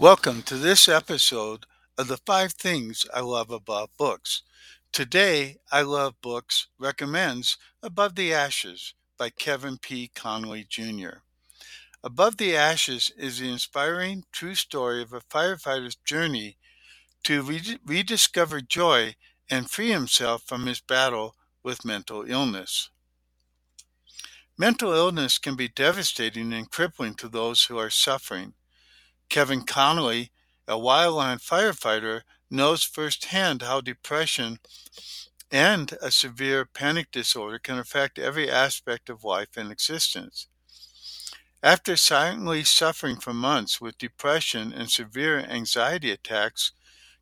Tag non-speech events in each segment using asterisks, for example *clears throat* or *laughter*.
Welcome to this episode of the five things I love about books. Today, I Love Books recommends Above the Ashes by Kevin P. Conley Jr. Above the Ashes is the inspiring true story of a firefighter's journey to re- rediscover joy and free himself from his battle with mental illness. Mental illness can be devastating and crippling to those who are suffering. Kevin Conley, a wildland firefighter, knows firsthand how depression and a severe panic disorder can affect every aspect of life and existence. After silently suffering for months with depression and severe anxiety attacks,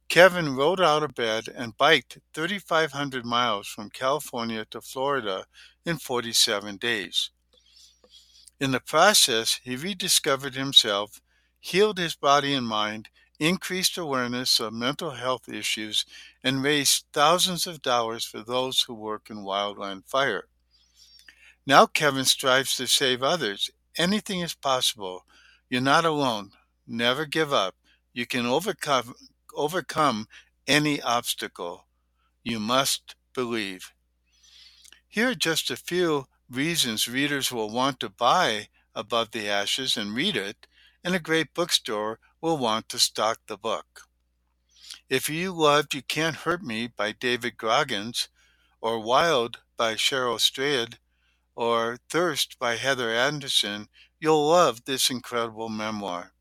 Kevin rode out of bed and biked 3,500 miles from California to Florida in 47 days. In the process, he rediscovered himself, healed his body and mind, increased awareness of mental health issues, and raised thousands of dollars for those who work in wildland fire. Now Kevin strives to save others. Anything is possible. You're not alone. Never give up. You can overcome overcome any obstacle. You must believe. Here are just a few reasons readers will want to buy Above the Ashes and read it, and a great bookstore will want to stock the book. If you loved You Can't Hurt Me by David Goggins, or Wild by Cheryl Strayed, or Thirst by Heather Anderson, you'll love this incredible memoir.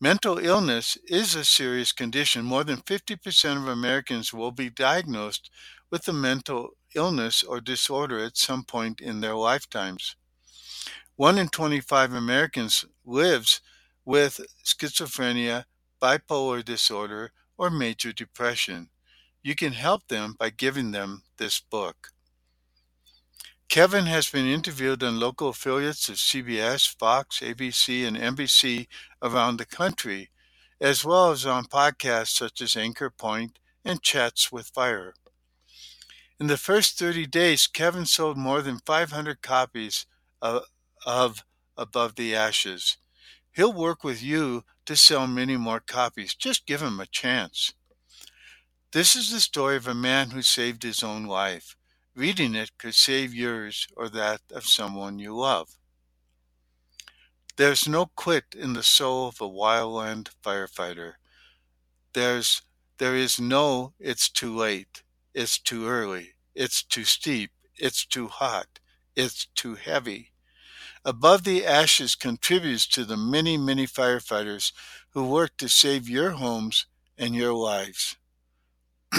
Mental illness is a serious condition. More than 50% of Americans will be diagnosed with a mental illness or disorder at some point in their lifetimes. One in 25 Americans lives with schizophrenia, bipolar disorder, or major depression. You can help them by giving them this book. Kevin has been interviewed on local affiliates of CBS, Fox, ABC, and NBC around the country, as well as on podcasts such as Anchor Point and Chats with Fire. In the first 30 days, Kevin sold more than 500 copies of, of Above the Ashes. He'll work with you to sell many more copies. Just give him a chance. This is the story of a man who saved his own life. Reading it could save yours or that of someone you love. There's no quit in the soul of a wildland firefighter. There's there is no it's too late, it's too early, it's too steep, it's too hot, it's too heavy. Above the Ashes contributes to the many, many firefighters who work to save your homes and your lives. *clears throat*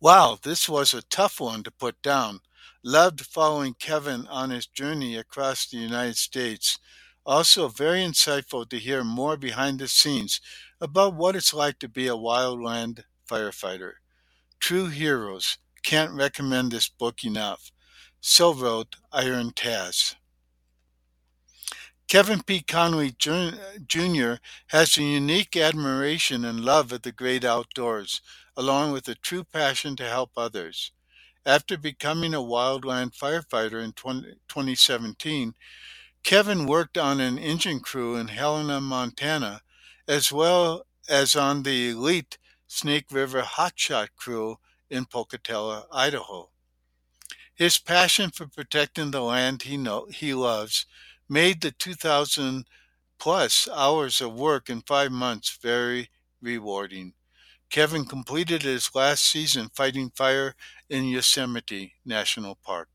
Wow, this was a tough one to put down. Loved following Kevin on his journey across the United States. Also, very insightful to hear more behind the scenes about what it's like to be a wildland firefighter. True heroes. Can't recommend this book enough. So wrote Iron Taz. Kevin P. Conley Jr. has a unique admiration and love of the great outdoors along with a true passion to help others. After becoming a wildland firefighter in 20, 2017, Kevin worked on an engine crew in Helena, Montana, as well as on the elite Snake River Hotshot crew in Pocatello, Idaho. His passion for protecting the land he know, he loves made the 2,000 plus hours of work in five months very rewarding. Kevin completed his last season fighting fire in Yosemite National Park.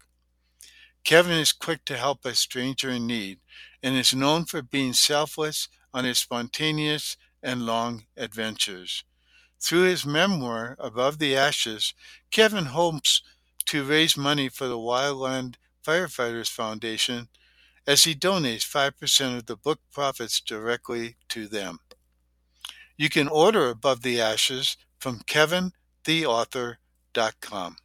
Kevin is quick to help a stranger in need and is known for being selfless on his spontaneous and long adventures. Through his memoir, Above the Ashes, Kevin hopes to raise money for the Wildland Firefighters Foundation as he donates 5% of the book profits directly to them. You can order Above the Ashes from kevintheauthor.com.